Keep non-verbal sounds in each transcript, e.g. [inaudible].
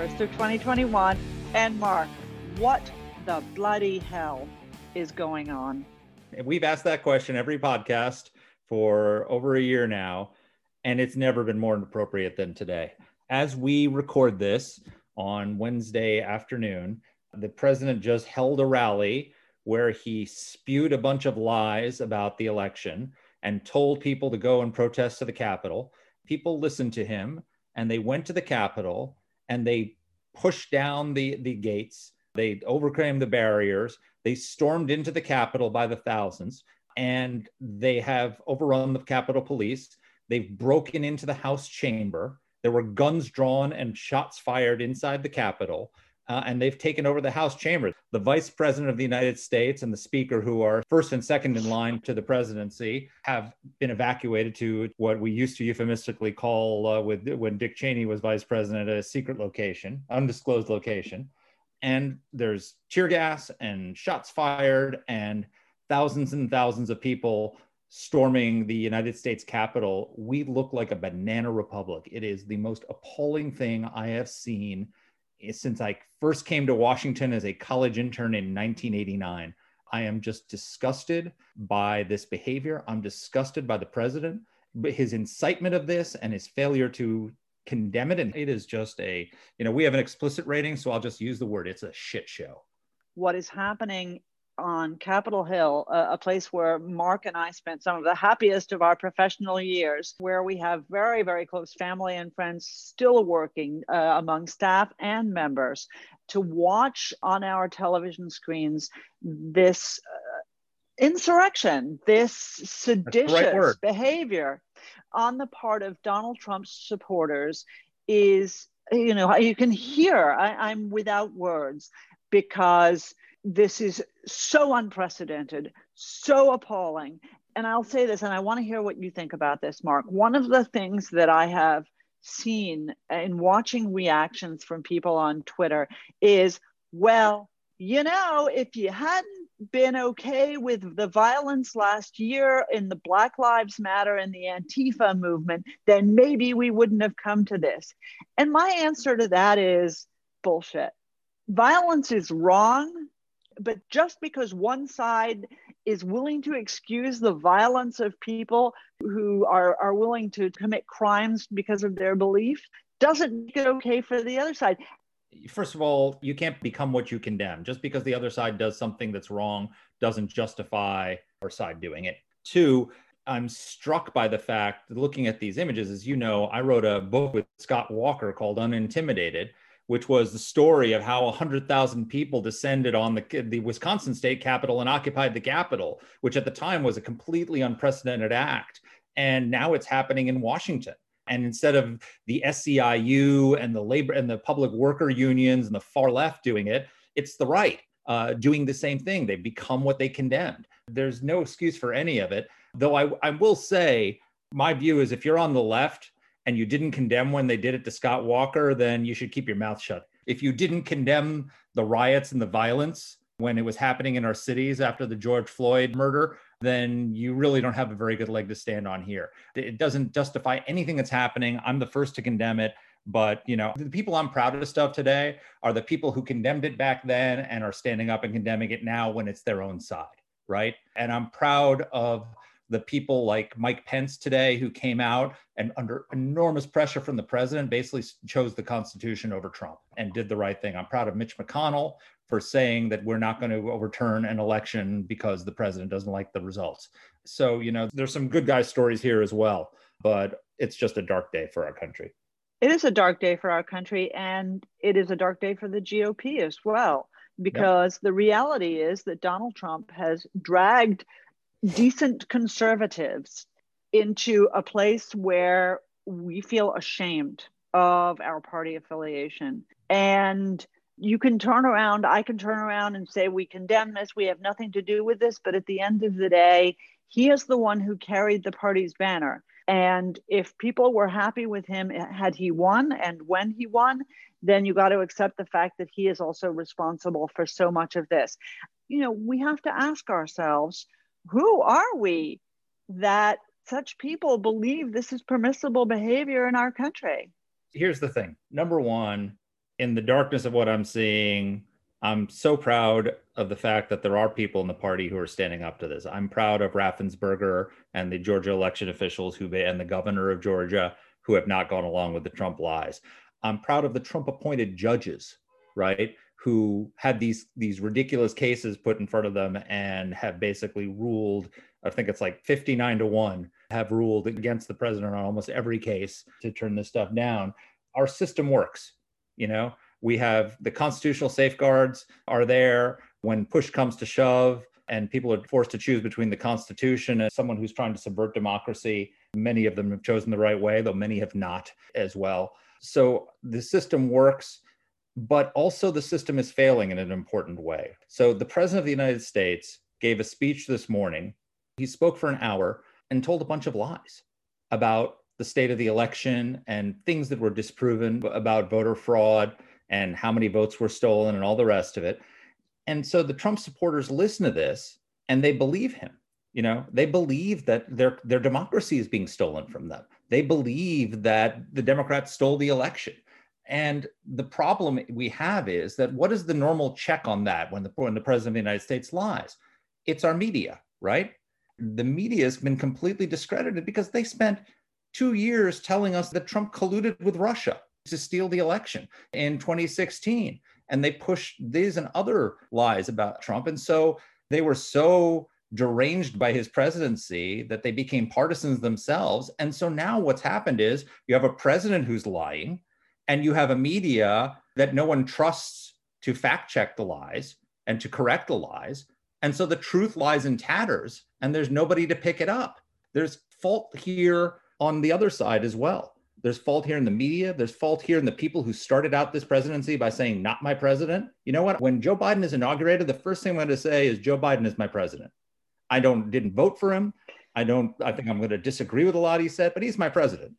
the first of 2021. And Marc, what the bloody hell is going on? We've asked that question every podcast for over a year now, and it's never been more appropriate than today. As we record this on Wednesday afternoon, the president just held a rally where he spewed a bunch of lies about the election and told people to go and protest to the Capitol. People listened to him and they went to the Capitol and they pushed down the, the gates. They overcame the barriers. They stormed into the Capitol by the thousands and they have overrun the Capitol Police. They've broken into the House chamber. There were guns drawn and shots fired inside the Capitol uh, and they've taken over the House chamber. The vice president of the United States and the speaker, who are first and second in line to the presidency, have been evacuated to what we used to euphemistically call, uh, with when Dick Cheney was vice president, a secret location, undisclosed location. And there's tear gas and shots fired, and thousands and thousands of people storming the United States Capitol. We look like a banana republic. It is the most appalling thing I have seen Eh, since I first came to Washington as a college intern in 1989. I am just disgusted by this behavior. I'm disgusted by the president, but his incitement of this and his failure to condemn it. And it is just a, you know, we have an explicit rating, so I'll just use the word it's a shit show. What is happening on Capitol Hill, a, a, place where Marc and I spent some of the happiest of our professional years, where we have very, very close family and friends still working uh, among staff and members to watch on our television screens this uh, insurrection, this seditious right behavior on the part of Donald Trump's supporters is, you know, you can hear, I, I'm without words because this is so unprecedented, so appalling. And I'll say this, and I want to hear what you think about this, Marc. One of the things that I have seen in watching reactions from people on Twitter is, well, you know, if you hadn't been okay with the violence last year in the Black Lives Matter and the Antifa movement, then maybe we wouldn't have come to this. And my answer to that is bullshit. Violence is wrong but just because one side is willing to excuse the violence of people who are, are willing to commit crimes because of their belief doesn't make it okay for the other side. First of all, you can't become what you condemn. Just because the other side does something that's wrong doesn't justify our side doing it. Two, I'm struck by the fact, looking at these images, as you know, I wrote a book with Scott Walker called Unintimidated, which was the story of how 100,000 people descended on the, the Wisconsin state capitol and occupied the capitol, which at the time was a completely unprecedented act. And now it's happening in Washington. And instead of the SEIU and the labor and the public worker unions and the far left doing it, it's the right uh, doing the same thing. They've become what they condemned. There's no excuse for any of it. Though I, I will say, my view is if you're on the left, and you didn't condemn when they did it to Scott Walker, then you should keep your mouth shut. If you didn't condemn the riots and the violence when it was happening in our cities after the George Floyd murder, then you really don't have a very good leg to stand on here. It doesn't justify anything that's happening. I'm the first to condemn it. But you know, the people I'm proudest of today are the people who condemned it back then and are standing up and condemning it now when it's their own side, right? And I'm proud of the people like Mike Pence today, who came out and under enormous pressure from the president, basically chose the Constitution over Trump and did the right thing. I'm proud of Mitch McConnell for saying that we're not going to overturn an election because the president doesn't like the results. So, you know, there's some good guy stories here as well, but it's just a dark day for our country. It is a dark day for our country, and it is a dark day for the GOP as well, because yep. the reality is that Donald Trump has dragged decent conservatives into a place where we feel ashamed of our party affiliation. And you can turn around, I can turn around and say, we condemn this, we have nothing to do with this. But at the end of the day, he is the one who carried the party's banner. And if people were happy with him, eh, had he won and when he won, then you got to accept the fact that he is also responsible for so much of this. You know, we have to ask ourselves who are we that such people believe this is permissible behavior in our country? Here's the thing number one, in the darkness of what I'm seeing, I'm so proud of the fact that there are people in the party who are standing up to this. I'm proud of Raffensperger and the Georgia election officials who and the governor of Georgia who have not gone along with the Trump lies. I'm proud of the Trump appointed judges, right? Who had these these ridiculous cases put in front of them and have basically ruled, I think it's like 59 to 1, have ruled against the president on almost every case to turn this stuff down. Our system works, you know. We have the constitutional safeguards are there when push comes to shove and people are forced to choose between the Constitution and someone who's trying to subvert democracy. Many of them have chosen the right way, though many have not as well. So the system works, but also the system is failing in an important way. So the president of the United States gave a speech this morning. He spoke for an hour and told a bunch of lies about the state of the election and things that were disproven about voter fraud and how many votes were stolen and all the rest of it. And so the Trump supporters listen to this and they believe him. You know, they believe that their their democracy is being stolen from them. They believe that the Democrats stole the election. And the problem we have is that what is the normal check on that when the when the president of the United States lies? It's our media, right? The media has been completely discredited because they spent two years telling us that Trump colluded with Russia to steal the election in 2016. And they pushed these and other lies about Trump. And so they were so deranged by his presidency that they became partisans themselves. And so now what's happened is you have a president who's lying, and you have a media that no one trusts to fact check the lies and to correct the lies. And so the truth lies in tatters, and there's nobody to pick it up. There's fault here on the other side as well. There's fault here in the media. There's fault here in the people who started out this presidency by saying, not my president. You know what? When Joe Biden is inaugurated, the first thing I'm going to say is, Joe Biden is my president. I don't didn't vote for him. I don't. I think I'm going to disagree with a lot he said, but he's my president.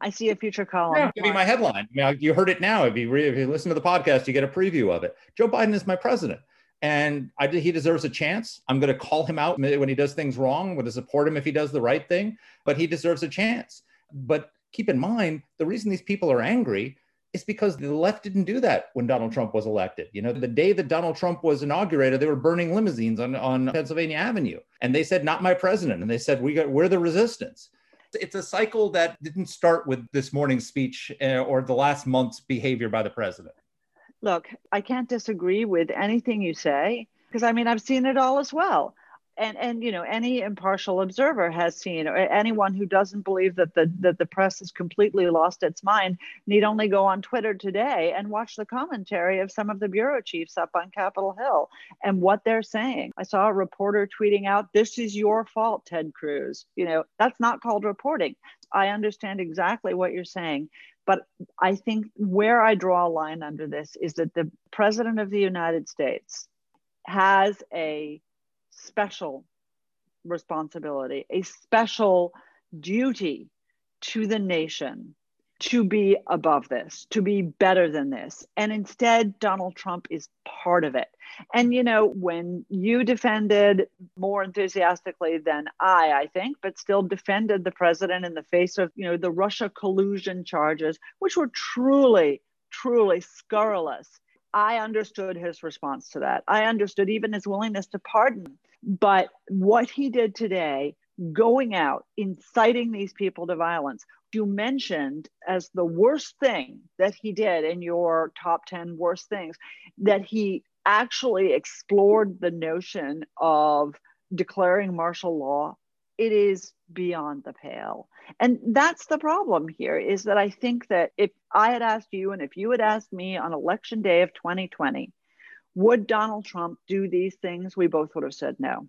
I see a future column. Yeah, give me my headline. I mean, you heard it now. If you, re, if you listen to the podcast, you get a preview of it. Joe Biden is my president, and I, he deserves a chance. I'm going to call him out when he does things wrong. I'm going to support him if he does the right thing, but he deserves a chance. But keep in mind, the reason these people are angry is because the left didn't do that when Donald Trump was elected. You know, the day that Donald Trump was inaugurated, they were burning limousines on, on Pennsylvania Avenue. And they said, not my president. And they said, we got, we're the resistance. It's a cycle that didn't start with this morning's speech uh, or the last month's behavior by the president. Look, I can't disagree with anything you say because I mean, I've seen it all as well and and you know any impartial observer has seen or anyone who doesn't believe that the that the press has completely lost its mind need only go on twitter today and watch the commentary of some of the bureau chiefs up on capitol hill and what they're saying. I saw a reporter tweeting out this is your fault ted cruz. You know that's not called reporting. I understand exactly what you're saying but i think where i draw a line under this is that the president of the united states has a special responsibility, a special duty to the nation to be above this, to be better than this. And instead, Donald Trump is part of it. And, you know, when you defended more enthusiastically than I, I think, but still defended the president in the face of, you know, the Russia collusion charges, which were truly, truly scurrilous. I understood his response to that. I understood even his willingness to pardon but what he did today, going out, inciting these people to violence, you mentioned as the worst thing that he did in your top 10 worst things, that he actually explored the notion of declaring martial law. It is beyond the pale. And that's the problem here is that I think that if I had asked you and if you had asked me on election day of 2020, would Donald Trump do these things? We both would have said no.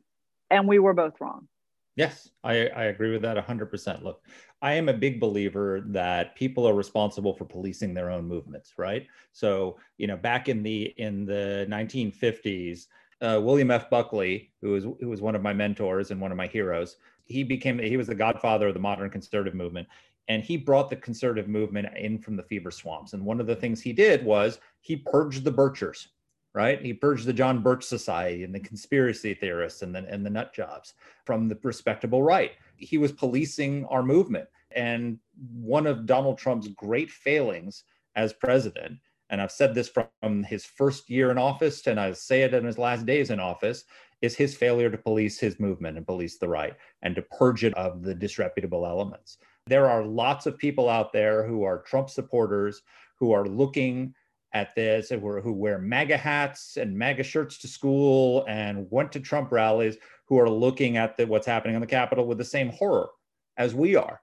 And we were both wrong. Yes, I, I agree with that 100%. Look, I am a big believer that people are responsible for policing their own movements, right? So, you know, back in the in the 1950s, uh, William F. Buckley, who was who was one of my mentors and one of my heroes, he became he was the godfather of the modern conservative movement, and he brought the conservative movement in from the fever swamps. And one of the things he did was he purged the Birchers, right? He purged the John Birch Society and the conspiracy theorists and the, and the nut jobs from the respectable right. He was policing our movement. And one of Donald Trump's great failings as president, and I've said this from his first year in office and I say it in his last days in office, is his failure to police his movement and police the right and to purge it of the disreputable elements. There are lots of people out there who are Trump supporters who are looking at this who wear MAGA hats and MAGA shirts to school and went to Trump rallies who are looking at the, what's happening on the Capitol with the same horror as we are.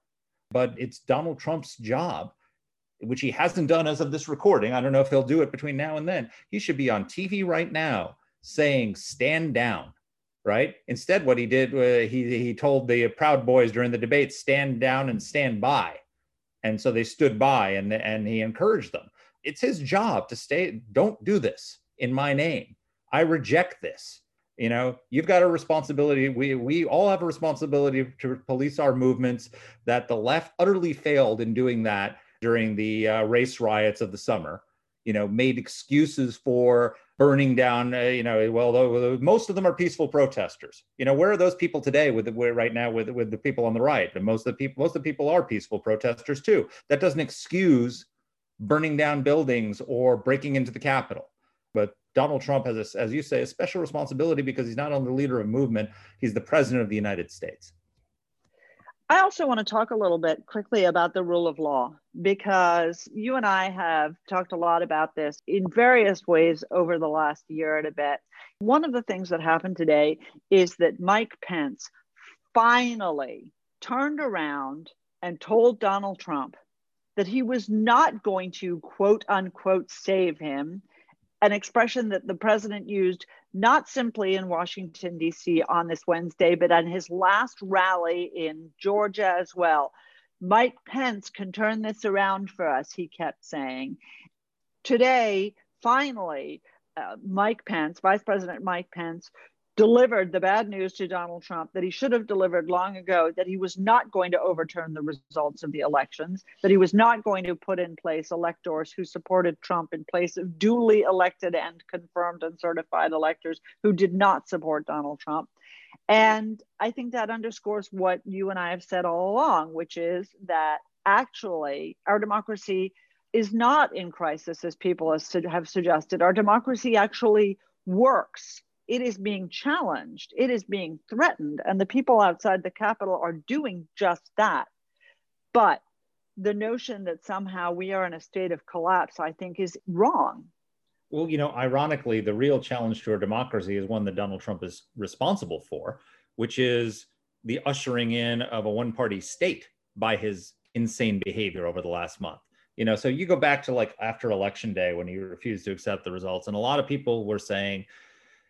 But it's Donald Trump's job, which he hasn't done as of this recording. I don't know if he'll do it between now and then. He should be on TV right now saying, stand down. Right. Instead, what he did, uh, he he told the Proud Boys during the debate, stand down and stand by, and so they stood by, and and he encouraged them. It's his job to stay don't do this in my name. I reject this. You know you've got a responsibility. We we all have a responsibility to police our movements that the left utterly failed in doing that during the uh, race riots of the summer. You know made excuses for burning down uh, you know well most of them are peaceful protesters you know where are those people today with the, right now with with the people on the right and most of the people most of the people are peaceful protesters too that doesn't excuse burning down buildings or breaking into the Capitol. But Donald Trump has, a, as you say, a special responsibility because he's not only the leader of movement, he's the president of the United States. I also want to talk a little bit quickly about the rule of law because you and I have talked a lot about this in various ways over the last year and a bit. One of the things that happened today is that Mike Pence finally turned around and told Donald Trump that he was not going to quote unquote save him, an expression that the president used not simply in Washington, D.C. on this Wednesday, but on his last rally in Georgia as well. Mike Pence can turn this around for us, he kept saying. Today, finally, uh, Mike Pence, Vice President Mike Pence, delivered the bad news to Donald Trump that he should have delivered long ago that he was not going to overturn the results of the elections, that he was not going to put in place electors who supported Trump in place of duly elected and confirmed and certified electors who did not support Donald Trump. And I think that underscores what you and I have said all along, which is that actually our democracy is not in crisis as people have suggested. Our democracy actually works it is being challenged, it is being threatened, and the people outside the Capitol are doing just that. But the notion that somehow we are in a state of collapse, I think, is wrong. Well, you know, ironically, the real challenge to our democracy is one that Donald Trump is responsible for, which is the ushering in of a one party state by his insane behavior over the last month. You know, so you go back to like after election day when he refused to accept the results, and a lot of people were saying,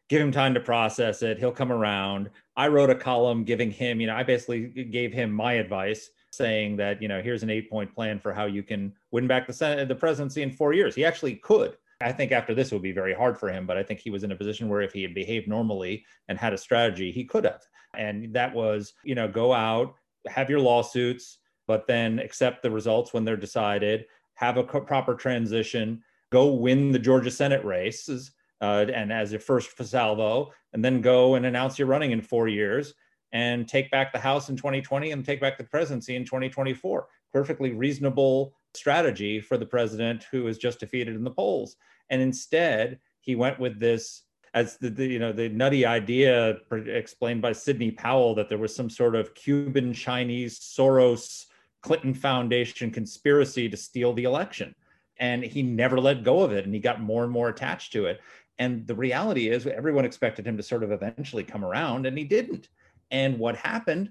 give him time to process it. He'll come around. I wrote a column giving him, you know, I basically gave him my advice saying that, you know, here's an eight point plan for how you can win back the Senate, the presidency in four years. He actually could. I think after this would be very hard for him, but I think he was in a position where if he had behaved normally and had a strategy, he could have. And that was, you know, go out, have your lawsuits, but then accept the results when they're decided, have a proper transition, go win the Georgia Senate races uh, and as your first salvo, and then go and announce you're running in four years and take back the House in 2020 and take back the presidency in 2024. Perfectly reasonable strategy for the president who is just defeated in the polls. And instead, he went with this as the, the, you know the nutty idea explained by Sidney Powell that there was some sort of Cuban Chinese Soros Clinton Foundation conspiracy to steal the election and he never let go of it and he got more and more attached to it and the reality is, everyone expected him to sort of eventually come around, and he didn't. And what happened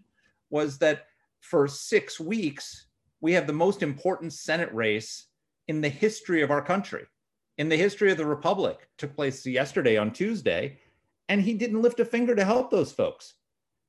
was that for six weeks, we have the most important Senate race in the history of our country, in the history of the Republic. It took place yesterday on Tuesday, and he didn't lift a finger to help those folks.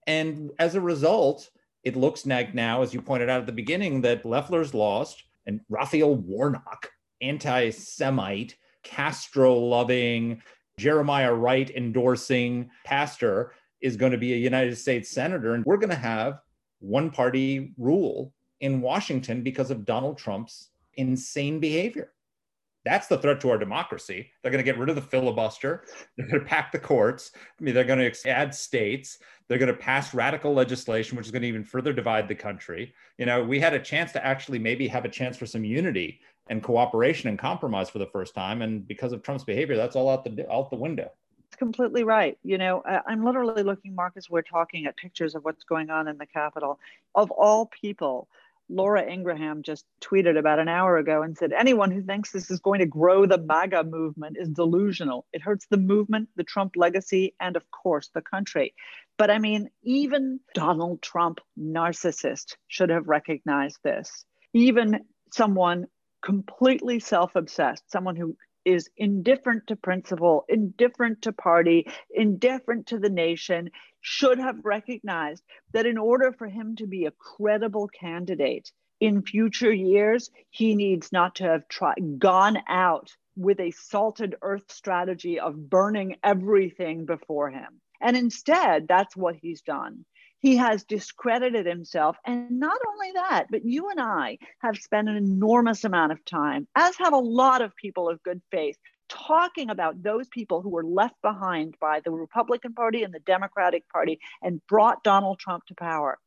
And as a result, it looks like now, as you pointed out at the beginning, that Loeffler's lost and Raphael Warnock, anti Semite, Castro loving, Jeremiah Wright endorsing pastor, is going to be a United States senator. And we're going to have one party rule in Washington because of Donald Trump's insane behavior. That's the threat to our democracy. They're going to get rid of the filibuster. They're going to pack the courts. I mean, they're going to add states. They're going to pass radical legislation, which is going to even further divide the country. You know, we had a chance to actually maybe have a chance for some unity and cooperation and compromise for the first time. And because of Trump's behavior, that's all out the out the window. It's completely right. You know, I'm literally looking, Marcus, we're talking at pictures of what's going on in the Capitol. Of all people, Laura Ingraham just tweeted about an hour ago and said, anyone who thinks this is going to grow the MAGA movement is delusional. It hurts the movement, the Trump legacy, and of course, the country. But I mean, even Donald Trump, narcissist, should have recognized this. Even someone completely self obsessed, someone who is indifferent to principle, indifferent to party, indifferent to the nation, should have recognized that in order for him to be a credible candidate in future years, he needs not to have tried, gone out with a salted earth strategy of burning everything before him. And instead, that's what he's done. He has discredited himself. And not only that, but you and I have spent an enormous amount of time, as have a lot of people of good faith, talking about those people who were left behind by the Republican Party and the Democratic Party and brought Donald Trump to power.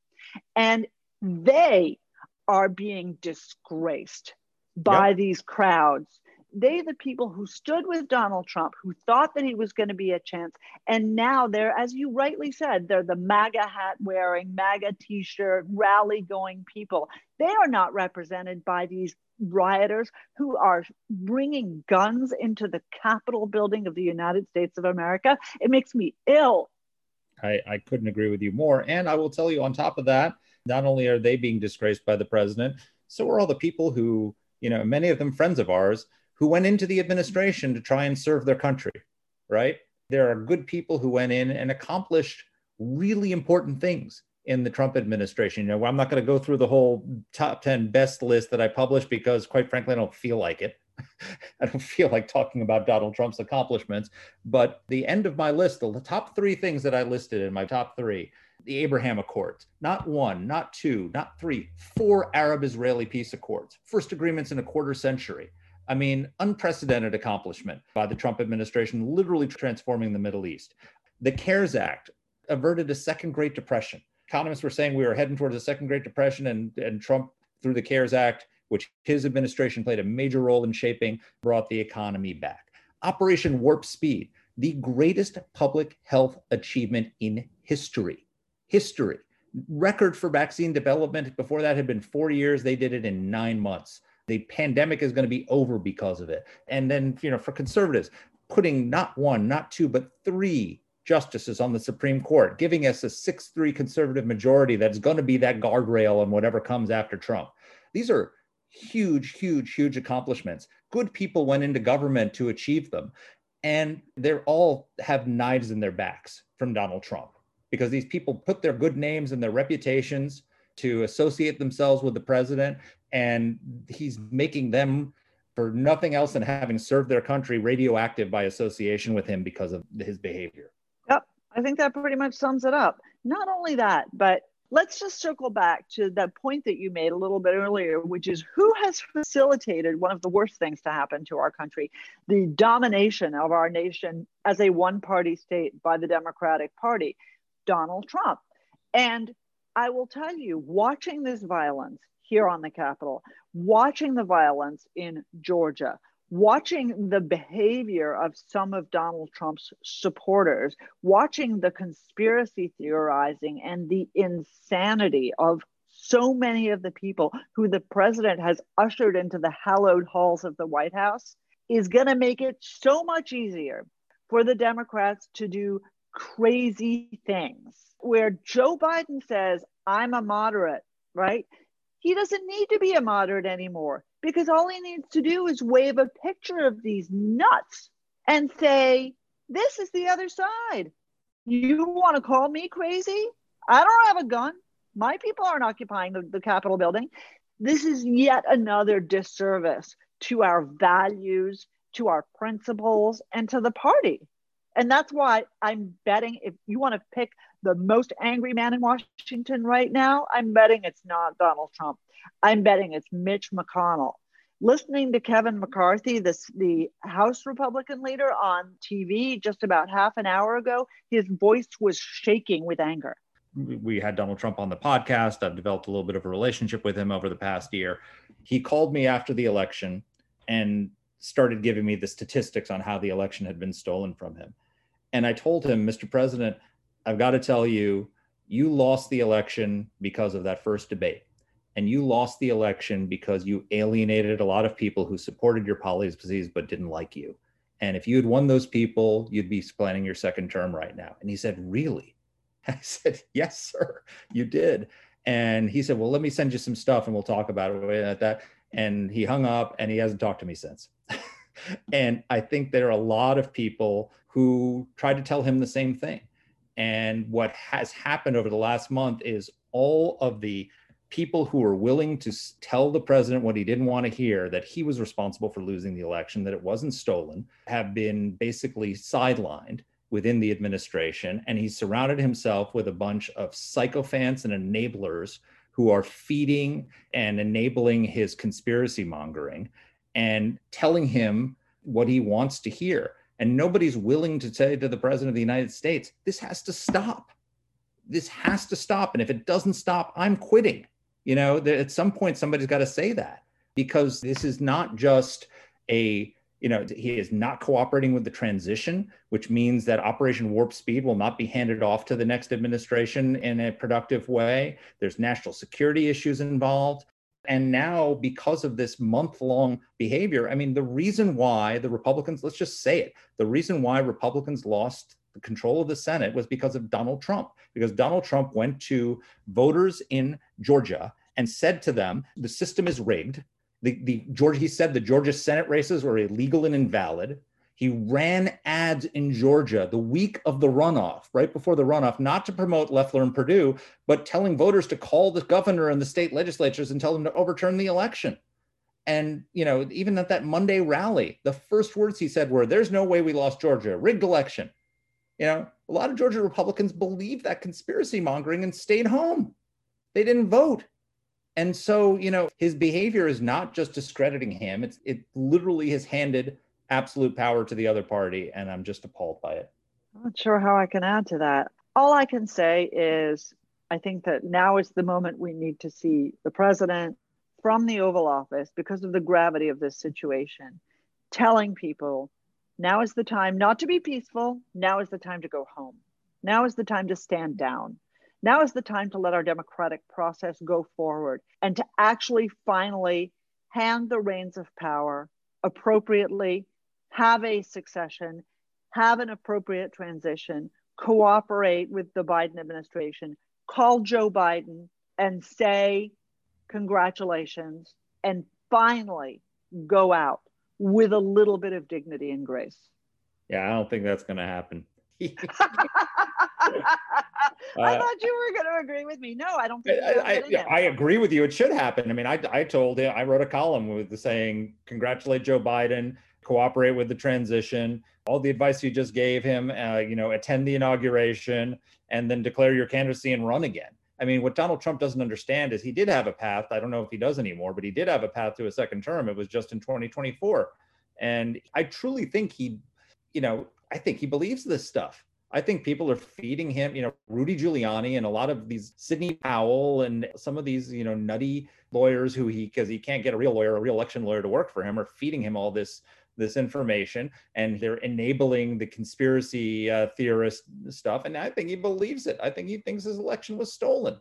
And they are being disgraced by yep. these crowds they the people who stood with Donald Trump, who thought that he was going to be a chance. And now they're, as you rightly said, they're the MAGA hat wearing, MAGA t shirt, rally going people. They are not represented by these rioters who are bringing guns into the Capitol building of the United States of America. It makes me ill. I, I couldn't agree with you more. And I will tell you, on top of that, not only are they being disgraced by the president, so are all the people who, you know, many of them friends of ours who went into the administration to try and serve their country, right? There are good people who went in and accomplished really important things in the Trump administration. You know, I'm not going to go through the whole top 10 best list that I published because, quite frankly, I don't feel like it. [laughs] I don't feel like talking about Donald Trump's accomplishments. But the end of my list, the top three things that I listed in my top three the Abraham Accords, not one, not two, not three, four Arab Israeli peace accords, first agreements in a quarter century. I mean, unprecedented accomplishment by the Trump administration, literally transforming the Middle East. The CARES Act averted a second Great Depression. Economists were saying we were heading towards a second Great Depression, and, and Trump, through the CARES Act, which his administration played a major role in shaping, brought the economy back. Operation Warp Speed, the greatest public health achievement in history. History. Record for vaccine development before that had been four years. They did it in nine months. The pandemic is going to be over because of it. And then, you know, for conservatives, putting not one, not two, but three justices on the Supreme Court, giving us a 6 3 conservative majority that's going to be that guardrail on whatever comes after Trump. These are huge, huge, huge accomplishments. Good people went into government to achieve them. And they're all have knives in their backs from Donald Trump because these people put their good names and their reputations to associate themselves with the president and he's making them for nothing else than having served their country radioactive by association with him because of his behavior. Yep, I think that pretty much sums it up. Not only that, but let's just circle back to that point that you made a little bit earlier, which is who has facilitated one of the worst things to happen to our country the domination of our nation as a one party state by the Democratic Party, Donald Trump. And I will tell you, watching this violence, here on the Capitol, watching the violence in Georgia, watching the behavior of some of Donald Trump's supporters, watching the conspiracy theorizing and the insanity of so many of the people who the president has ushered into the hallowed halls of the White House is going to make it so much easier for the Democrats to do crazy things. Where Joe Biden says, I'm a moderate, right? He doesn't need to be a moderate anymore because all he needs to do is wave a picture of these nuts and say, This is the other side. You want to call me crazy? I don't have a gun. My people aren't occupying the, the Capitol building. This is yet another disservice to our values, to our principles, and to the party. And that's why I'm betting if you want to pick the most angry man in Washington right now, I'm betting it's not Donald Trump. I'm betting it's Mitch McConnell. Listening to Kevin McCarthy, this, the House Republican leader on TV just about half an hour ago, his voice was shaking with anger. We had Donald Trump on the podcast. I've developed a little bit of a relationship with him over the past year. He called me after the election and started giving me the statistics on how the election had been stolen from him. And I told him, Mr. President, I've got to tell you, you lost the election because of that first debate. And you lost the election because you alienated a lot of people who supported your policies but didn't like you. And if you had won those people, you'd be planning your second term right now. And he said, Really? [laughs] I said, Yes, sir, you did. And he said, Well, let me send you some stuff and we'll talk about it at that. And he hung up and he hasn't talked to me since. [laughs] and I think there are a lot of people who tried to tell him the same thing. And what has happened over the last month is all of the people who were willing to tell the president what he didn't want to hear that he was responsible for losing the election, that it wasn't stolen, have been basically sidelined within the administration. And he's surrounded himself with a bunch of sycophants and enablers who are feeding and enabling his conspiracy mongering and telling him what he wants to hear. And nobody's willing to say to the president of the United States, this has to stop. This has to stop. And if it doesn't stop, I'm quitting. You know, at some point, somebody's got to say that because this is not just a you know he is not cooperating with the transition which means that operation warp speed will not be handed off to the next administration in a productive way there's national security issues involved and now, because of this month long behavior, I mean, the reason why the Republicans, let's just say it, the reason why Republicans lost the control of the Senate was because of Donald Trump, because Donald Trump went to voters in Georgia and said to them, the system is rigged. The, the Georgia, he said the Georgia Senate races were illegal and invalid. He ran ads in Georgia the week of the runoff, right before the runoff, not to promote Loeffler and Perdue, but telling voters to call the governor and the state legislatures and tell them to overturn the election. And, you know, even at that Monday rally, the first words he said were, There's no way we lost Georgia, rigged election. You know, a lot of Georgia Republicans believed that conspiracy mongering and stayed home. They didn't vote. And so, you know, his behavior is not just discrediting him, it's, it literally has handed absolute power to the other party, and I'm just appalled by it. I'm not sure how I can add to that. All I can say is I think that now is the moment we need to see the president from the Oval Office, because of the gravity of this situation, telling people now is the time not to be peaceful. Now is the time to go home. Now is the time to stand down. Now is the time to let our democratic process go forward and to actually finally hand the reins of power appropriately have a succession, have an appropriate transition, cooperate with the Biden administration, call Joe Biden and say, congratulations, and finally go out with a little bit of dignity and grace. Yeah, I don't think that's going to happen. [laughs] [laughs] I uh, thought you were going to agree with me. No, I don't think. I, I, I, agree with you. It should happen. I mean, I, I told him, I wrote a column with the saying, congratulate Joe Biden, cooperate with the transition, all the advice you just gave him, uh, you know, attend the inauguration, and then declare your candidacy and run again. I mean, what Donald Trump doesn't understand is he did have a path. I don't know if he does anymore, but he did have a path to a second term. It was just in 2024. And I truly think he, you know, I think he believes this stuff. I think people are feeding him, you know, Rudy Giuliani and a lot of these Sidney Powell and some of these, you know, nutty lawyers who he, because he can't get a real lawyer, a real election lawyer to work for him, are feeding him all this this information and they're enabling the conspiracy uh, theorist stuff. And I think he believes it. I think he thinks his election was stolen.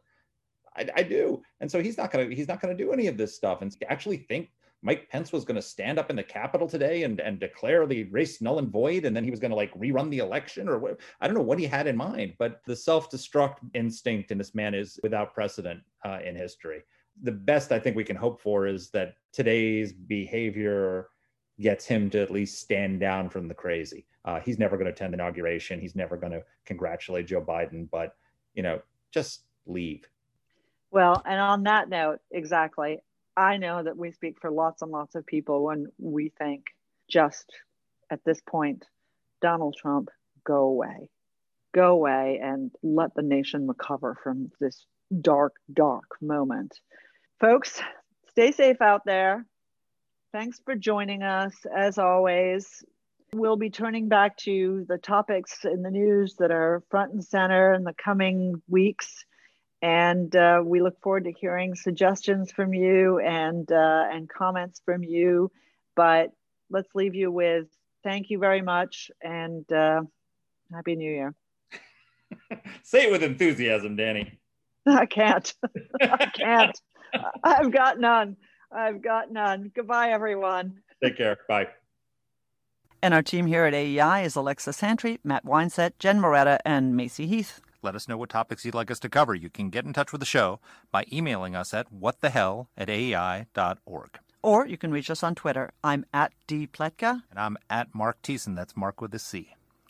I, I do. And so he's not going to, he's not going to do any of this stuff and actually think Mike Pence was going to stand up in the Capitol today and, and declare the race null and void, and then he was going to like rerun the election, or what, I don't know what he had in mind. But the self-destruct instinct in this man is without precedent uh, in history. The best I think we can hope for is that today's behavior gets him to at least stand down from the crazy. Uh, he's never going to attend the inauguration. He's never going to congratulate Joe Biden, but you know just leave. Well, and on that note, exactly. I know that we speak for lots and lots of people when we think just at this point, Donald Trump, go away. Go away and let the nation recover from this dark, dark moment. Folks, stay safe out there. Thanks for joining us. As always, we'll be turning back to the topics in the news that are front and center in the coming weeks. And uh, we look forward to hearing suggestions from you and, uh, and comments from you. But let's leave you with thank you very much and uh, Happy New Year. [laughs] Say it with enthusiasm, Danny. [laughs] I can't. [laughs] I can't. I've got none. I've got none. Goodbye, everyone. Take care. Bye. And our team here at AEI is Alexa Santry, Matt Weinset, Jen Moretta, and Macy Heath. Let us know what topics you'd like us to cover. You can get in touch with the show by emailing us at whatthehell at aei.org. Or you can reach us on Twitter. I'm at dpletka. And I'm at Marc Thiessen. That's Marc with a C.